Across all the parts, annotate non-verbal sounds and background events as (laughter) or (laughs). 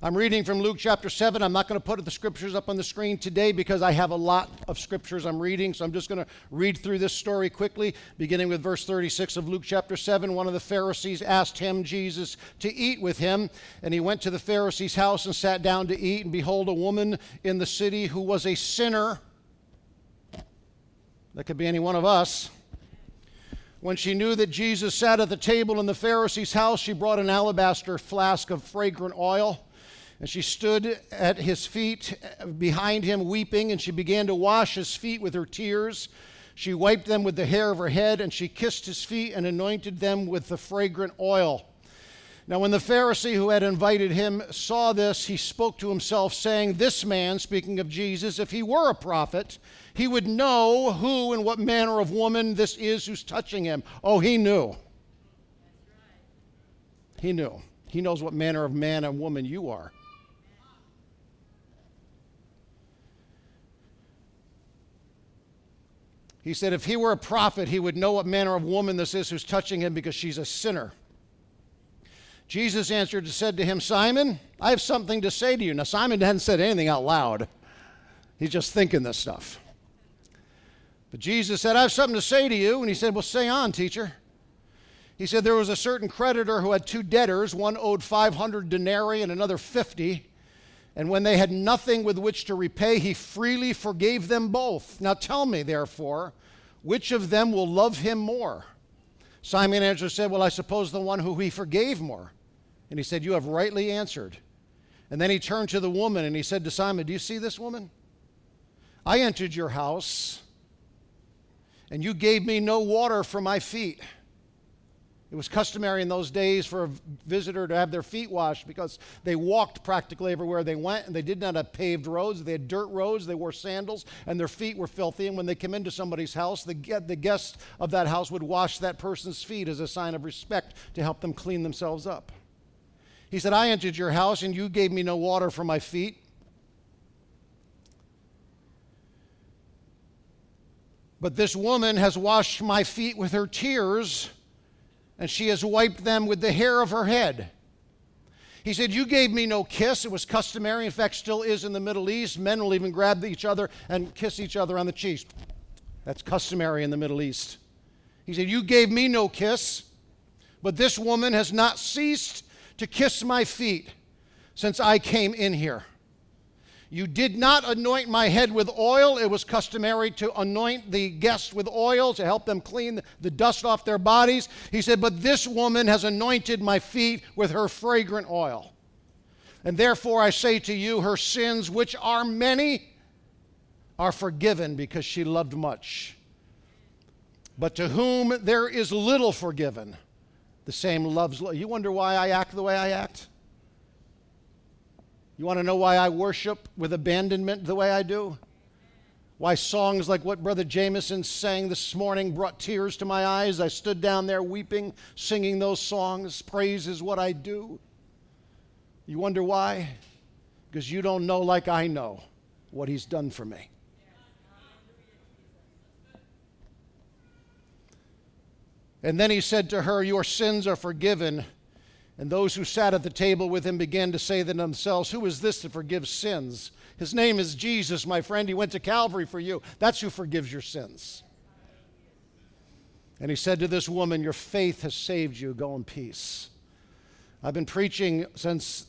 I'm reading from Luke chapter 7. I'm not going to put the scriptures up on the screen today because I have a lot of scriptures I'm reading. So I'm just going to read through this story quickly, beginning with verse 36 of Luke chapter 7. One of the Pharisees asked him, Jesus, to eat with him. And he went to the Pharisee's house and sat down to eat. And behold, a woman in the city who was a sinner. That could be any one of us. When she knew that Jesus sat at the table in the Pharisee's house, she brought an alabaster flask of fragrant oil and she stood at his feet behind him, weeping, and she began to wash his feet with her tears. She wiped them with the hair of her head, and she kissed his feet and anointed them with the fragrant oil. Now, when the Pharisee who had invited him saw this, he spoke to himself, saying, This man, speaking of Jesus, if he were a prophet, he would know who and what manner of woman this is who's touching him. Oh, he knew. He knew. He knows what manner of man and woman you are. He said, if he were a prophet, he would know what manner of woman this is who's touching him because she's a sinner. Jesus answered and said to him, Simon, I have something to say to you. Now, Simon hadn't said anything out loud, he's just thinking this stuff. But Jesus said, I have something to say to you. And he said, Well, say on, teacher. He said, There was a certain creditor who had two debtors. One owed 500 denarii and another 50. And when they had nothing with which to repay, he freely forgave them both. Now tell me, therefore, which of them will love him more? Simon answered said, Well, I suppose the one who he forgave more. And he said, You have rightly answered. And then he turned to the woman and he said to Simon, Do you see this woman? I entered your house, and you gave me no water for my feet it was customary in those days for a visitor to have their feet washed because they walked practically everywhere they went and they did not have paved roads. They had dirt roads, they wore sandals, and their feet were filthy. And when they came into somebody's house, the, the guest of that house would wash that person's feet as a sign of respect to help them clean themselves up. He said, I entered your house and you gave me no water for my feet. But this woman has washed my feet with her tears and she has wiped them with the hair of her head. He said, You gave me no kiss. It was customary, in fact, still is in the Middle East. Men will even grab each other and kiss each other on the cheeks. That's customary in the Middle East. He said, You gave me no kiss, but this woman has not ceased to kiss my feet since I came in here. You did not anoint my head with oil. It was customary to anoint the guests with oil to help them clean the dust off their bodies. He said, But this woman has anointed my feet with her fragrant oil. And therefore I say to you, her sins, which are many, are forgiven because she loved much. But to whom there is little forgiven, the same loves. You wonder why I act the way I act? You want to know why I worship with abandonment the way I do? Why songs like what Brother Jameson sang this morning brought tears to my eyes. I stood down there weeping, singing those songs. Praise is what I do. You wonder why? Because you don't know, like I know, what He's done for me. And then he said to her, Your sins are forgiven. And those who sat at the table with him began to say to themselves, Who is this that forgives sins? His name is Jesus, my friend. He went to Calvary for you. That's who forgives your sins. And he said to this woman, Your faith has saved you. Go in peace. I've been preaching since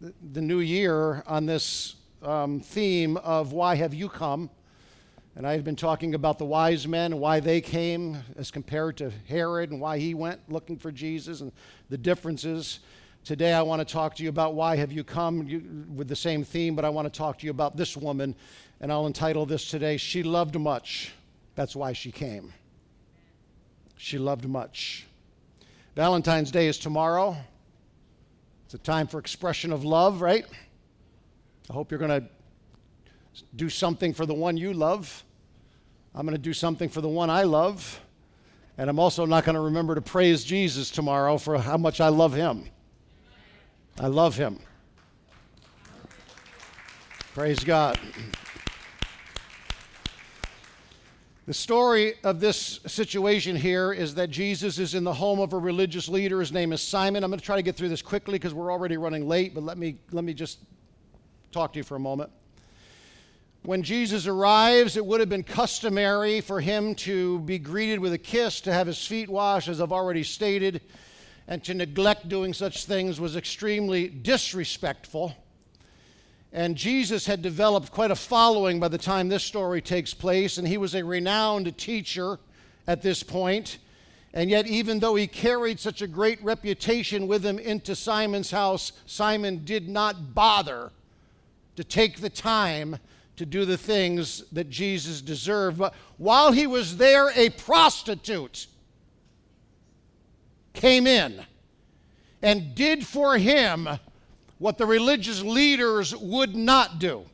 the new year on this um, theme of why have you come? And I had been talking about the wise men and why they came as compared to Herod and why he went looking for Jesus and the differences. Today I want to talk to you about why have you come you, with the same theme, but I want to talk to you about this woman, and I'll entitle this today, She Loved Much. That's why she came. She loved much. Valentine's Day is tomorrow. It's a time for expression of love, right? I hope you're going to do something for the one you love. I'm going to do something for the one I love. And I'm also not going to remember to praise Jesus tomorrow for how much I love him. I love him. Praise God. The story of this situation here is that Jesus is in the home of a religious leader. His name is Simon. I'm going to try to get through this quickly because we're already running late, but let me, let me just talk to you for a moment. When Jesus arrives, it would have been customary for him to be greeted with a kiss, to have his feet washed, as I've already stated, and to neglect doing such things was extremely disrespectful. And Jesus had developed quite a following by the time this story takes place, and he was a renowned teacher at this point. And yet, even though he carried such a great reputation with him into Simon's house, Simon did not bother to take the time to do the things that Jesus deserved. But while he was there, a prostitute came in and did for him what the religious leaders would not do.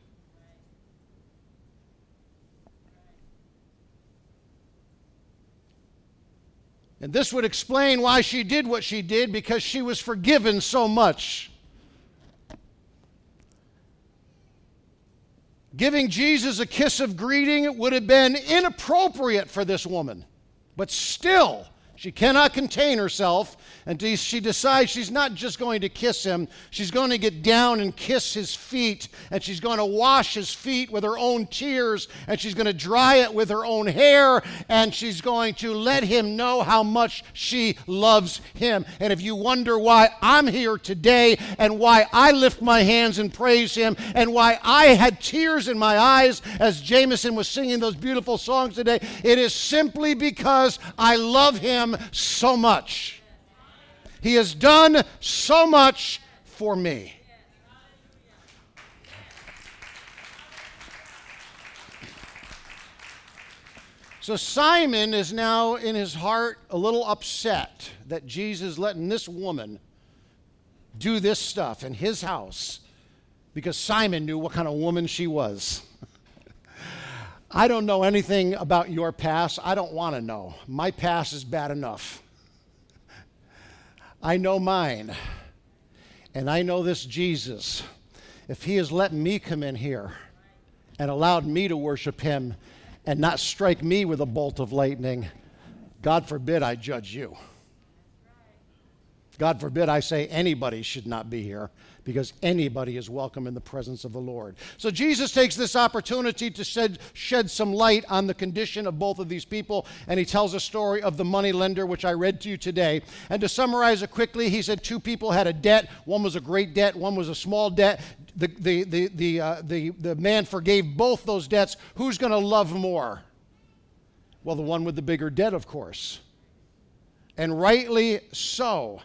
And this would explain why she did what she did because she was forgiven so much. Giving Jesus a kiss of greeting would have been inappropriate for this woman, but still, she cannot contain herself, and she decides she's not just going to kiss him, she's going to get down and kiss his feet, and she's going to wash his feet with her own tears, and she's going to dry it with her own hair, and she's going to let him know how much she loves him. And if you wonder why I'm here today, and why I lift my hands and praise him, and why I had tears in my eyes as Jameson was singing those beautiful songs today, it is simply because I love him so much. He has done so much for me. So Simon is now in his heart a little upset that Jesus letting this woman do this stuff in his house because Simon knew what kind of woman she was. (laughs) I don't know anything about your past. I don't want to know. My past is bad enough. (laughs) I know mine. And I know this Jesus. If he has let me come in here and allowed me to worship him and not strike me with a bolt of lightning, God forbid I judge you. God forbid I say anybody should not be here because anybody is welcome in the presence of the Lord. So Jesus takes this opportunity to shed, shed some light on the condition of both of these people, and he tells a story of the money lender, which I read to you today. And to summarize it quickly, he said two people had a debt. One was a great debt, one was a small debt. The, the, the, the, uh, the, the man forgave both those debts. Who's going to love more? Well, the one with the bigger debt, of course. And rightly so.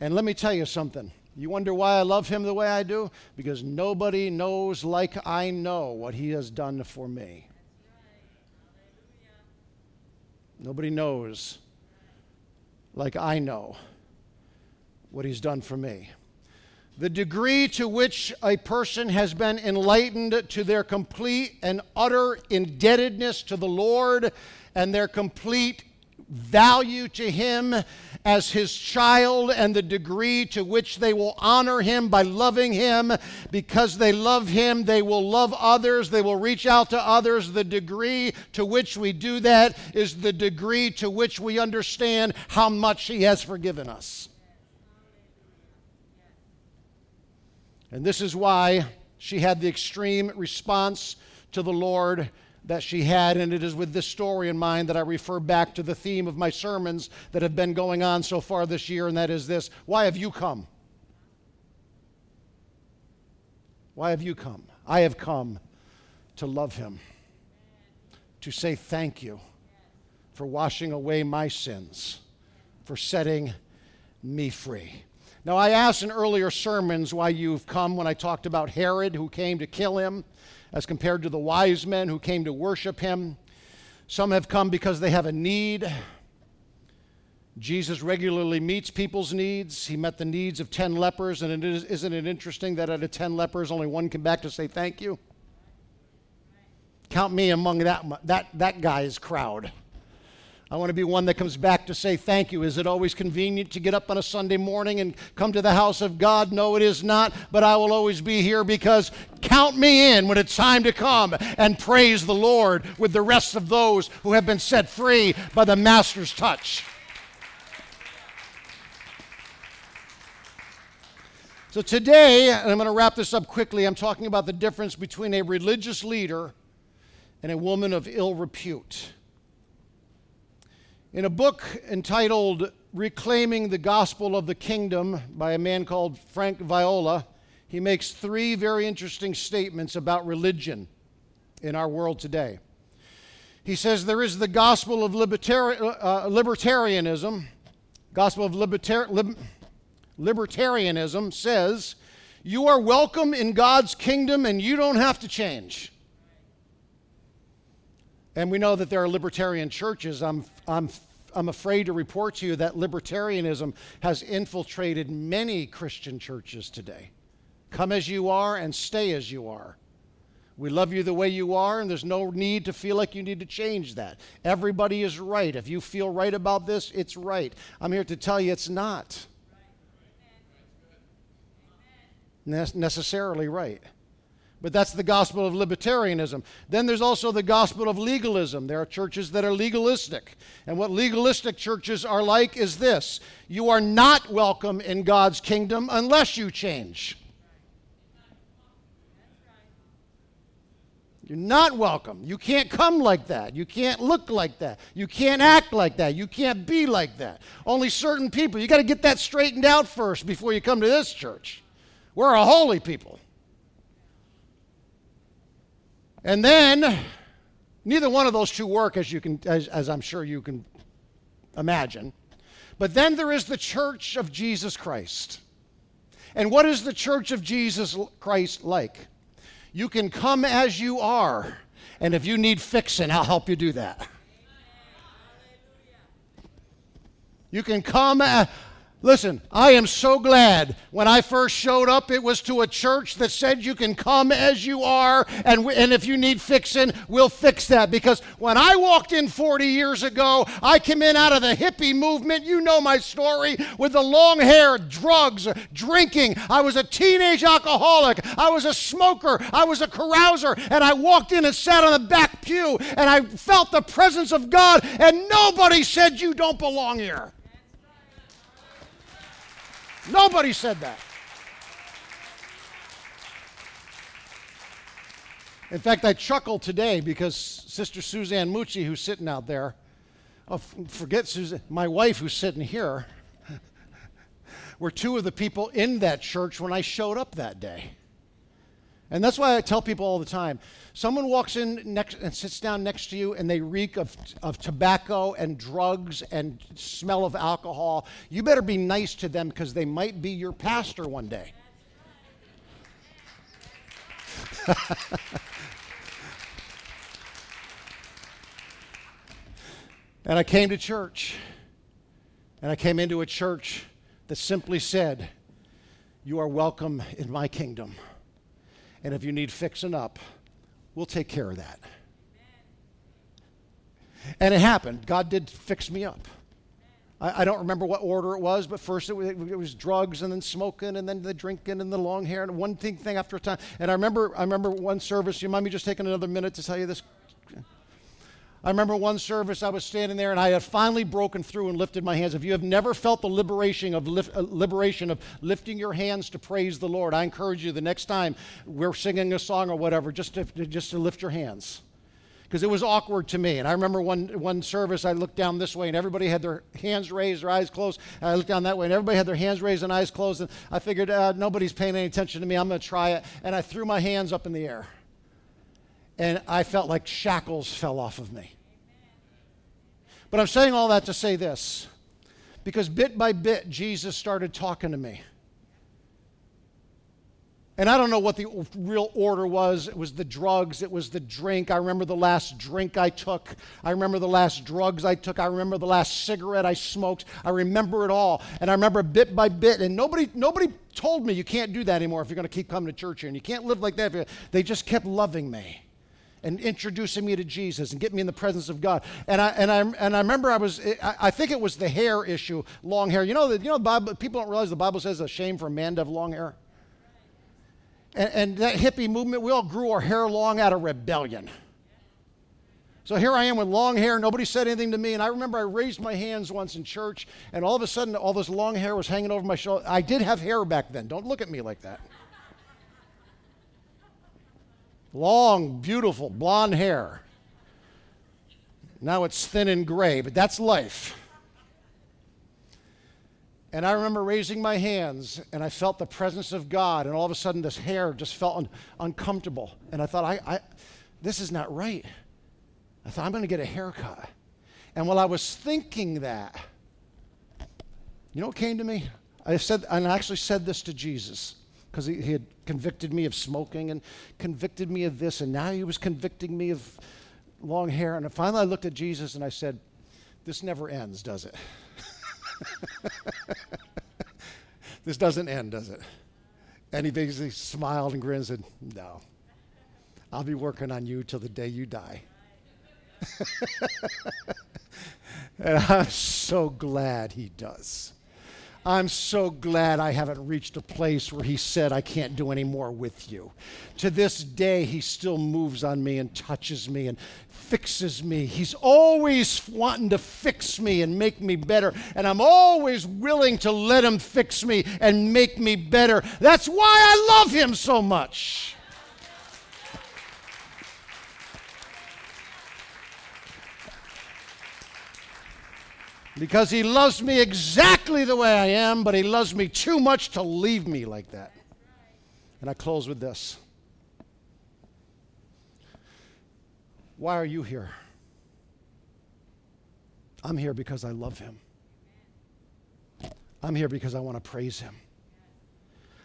And let me tell you something you wonder why I love him the way I do? Because nobody knows like I know what he has done for me. Nobody knows like I know what he's done for me. The degree to which a person has been enlightened to their complete and utter indebtedness to the Lord and their complete value to him as his child and the degree to which they will honor him by loving him. Because they love him, they will love others, they will reach out to others. The degree to which we do that is the degree to which we understand how much he has forgiven us. And this is why she had the extreme response to the Lord that she had, and it is with this story in mind that I refer back to the theme of my sermons that have been going on so far this year, and that is this Why have you come? Why have you come? I have come to love him, to say thank you for washing away my sins, for setting me free. Now, I asked in earlier sermons why you've come when I talked about Herod, who came to kill him as compared to the wise men who came to worship him. Some have come because they have a need. Jesus regularly meets people's needs. He met the needs of 10 lepers, and it is, isn't it interesting that out of 10 lepers, only one came back to say thank you? Count me among that, that, that guy's crowd. I want to be one that comes back to say thank you. Is it always convenient to get up on a Sunday morning and come to the house of God? No, it is not, but I will always be here because count me in when it's time to come and praise the Lord with the rest of those who have been set free by the Master's touch. So today, and I'm going to wrap this up quickly, I'm talking about the difference between a religious leader and a woman of ill repute. In a book entitled Reclaiming the Gospel of the Kingdom by a man called Frank Viola, he makes three very interesting statements about religion in our world today. He says there is the gospel of libertari- uh, libertarianism. Gospel of libertar- lib- libertarianism says you are welcome in God's kingdom and you don't have to change. And we know that there are libertarian churches. I'm, I'm, I'm afraid to report to you that libertarianism has infiltrated many Christian churches today. Come as you are and stay as you are. We love you the way you are, and there's no need to feel like you need to change that. Everybody is right. If you feel right about this, it's right. I'm here to tell you it's not necessarily right. But that's the gospel of libertarianism. Then there's also the gospel of legalism. There are churches that are legalistic. And what legalistic churches are like is this you are not welcome in God's kingdom unless you change. You're not welcome. You can't come like that. You can't look like that. You can't act like that. You can't be like that. Only certain people. You got to get that straightened out first before you come to this church. We're a holy people. And then, neither one of those two work, as, you can, as, as I'm sure you can imagine. But then there is the church of Jesus Christ. And what is the church of Jesus Christ like? You can come as you are, and if you need fixing, I'll help you do that. You can come. Listen, I am so glad when I first showed up, it was to a church that said you can come as you are, and, we, and if you need fixing, we'll fix that. Because when I walked in 40 years ago, I came in out of the hippie movement. You know my story with the long hair, drugs, drinking. I was a teenage alcoholic. I was a smoker. I was a carouser. And I walked in and sat on the back pew, and I felt the presence of God, and nobody said, You don't belong here. Nobody said that. In fact, I chuckled today because Sister Suzanne Mucci, who's sitting out there, oh, forget Suzanne, my wife who's sitting here, (laughs) were two of the people in that church when I showed up that day. And that's why I tell people all the time someone walks in next and sits down next to you and they reek of, of tobacco and drugs and smell of alcohol. You better be nice to them because they might be your pastor one day. (laughs) and I came to church, and I came into a church that simply said, You are welcome in my kingdom. And if you need fixing up, we'll take care of that. And it happened. God did fix me up. I, I don't remember what order it was, but first it was, it was, drugs and then smoking and then the drinking and the long hair and one thing, thing after a time. And I remember, I remember one service, you mind me just taking another minute to tell you this I remember one service I was standing there and I had finally broken through and lifted my hands. If you have never felt the liberation of, lift, uh, liberation of lifting your hands to praise the Lord, I encourage you the next time we're singing a song or whatever, just to, just to lift your hands. Because it was awkward to me. And I remember one, one service, I looked down this way and everybody had their hands raised, their eyes closed. And I looked down that way and everybody had their hands raised and eyes closed. And I figured, uh, nobody's paying any attention to me. I'm going to try it. And I threw my hands up in the air. And I felt like shackles fell off of me. But I'm saying all that to say this because bit by bit, Jesus started talking to me. And I don't know what the real order was. It was the drugs, it was the drink. I remember the last drink I took. I remember the last drugs I took. I remember the last cigarette I smoked. I remember it all. And I remember bit by bit. And nobody, nobody told me you can't do that anymore if you're going to keep coming to church here. And you can't live like that. They just kept loving me and introducing me to Jesus and getting me in the presence of God. And I, and I, and I remember I was, I, I think it was the hair issue, long hair. You know, that you know, the Bible, people don't realize the Bible says it's a shame for a man to have long hair. And, and that hippie movement, we all grew our hair long out of rebellion. So here I am with long hair. Nobody said anything to me. And I remember I raised my hands once in church, and all of a sudden, all this long hair was hanging over my shoulder. I did have hair back then. Don't look at me like that. Long, beautiful, blonde hair. Now it's thin and gray, but that's life. And I remember raising my hands and I felt the presence of God, and all of a sudden this hair just felt un- uncomfortable. And I thought, I, I, this is not right. I thought, I'm going to get a haircut. And while I was thinking that, you know what came to me? I said, and I actually said this to Jesus because he, he, had convicted me of smoking and convicted me of this, and now he was convicting me of long hair. And finally, I looked at Jesus and I said, This never ends, does it? (laughs) this doesn't end, does it? And he basically smiled and grinned and said, No, I'll be working on you till the day you die. (laughs) and I'm so glad he does. I'm so glad I haven't reached a place where he said, I can't do any more with you. To this day, he still moves on me and touches me and fixes me. He's always wanting to fix me and make me better. And I'm always willing to let him fix me and make me better. That's why I love him so much. Because he loves me exactly the way I am, but he loves me too much to leave me like that. And I close with this Why are you here? I'm here because I love him. I'm here because I want to praise him.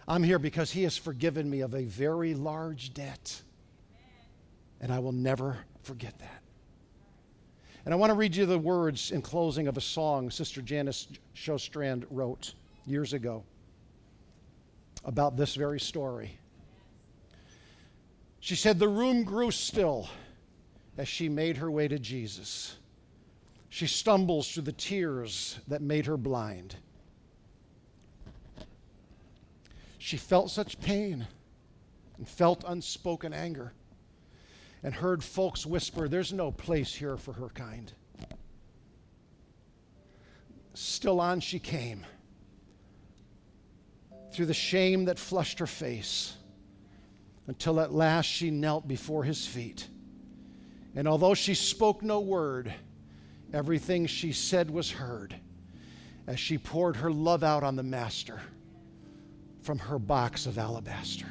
I'm here because he has forgiven me of a very large debt. And I will never forget that. And I want to read you the words in closing of a song Sister Janice Sjostrand wrote years ago about this very story. She said, The room grew still as she made her way to Jesus. She stumbles through the tears that made her blind. She felt such pain and felt unspoken anger and heard folks whisper, There's no place here for her kind. Still on she came, through the shame that flushed her face, until at last she knelt before his feet. And although she spoke no word, everything she said was heard as she poured her love out on the Master from her box of alabaster.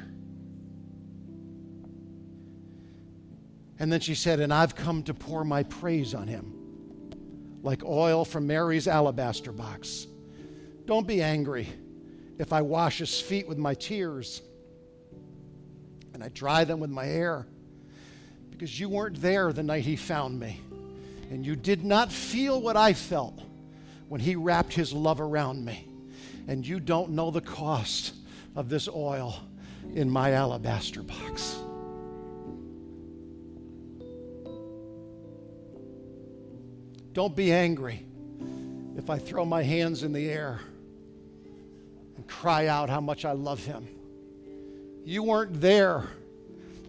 And then she said, And I've come to pour my praise on him, like oil from Mary's alabaster box. Don't be angry if I wash his feet with my tears and I dry them with my hair, because you weren't there the night he found me, and you did not feel what I felt when he wrapped his love around me. And you don't know the cost of this oil in my alabaster box. Don't be angry if I throw my hands in the air and cry out how much I love him. You weren't there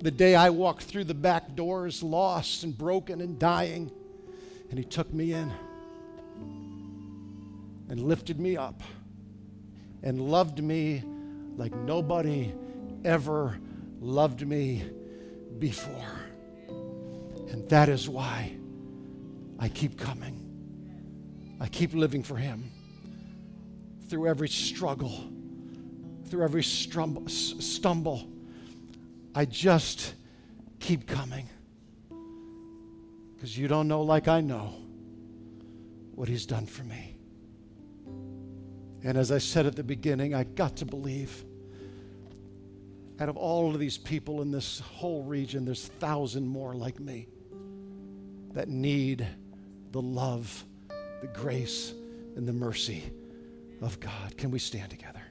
the day I walked through the back doors, lost and broken and dying, and he took me in and lifted me up and loved me like nobody ever loved me before. And that is why I keep coming. I keep living for Him through every struggle, through every stumble. I just keep coming because you don't know, like I know, what He's done for me. And as I said at the beginning, I got to believe. Out of all of these people in this whole region, there's thousand more like me that need the love, the grace, and the mercy of God. Can we stand together?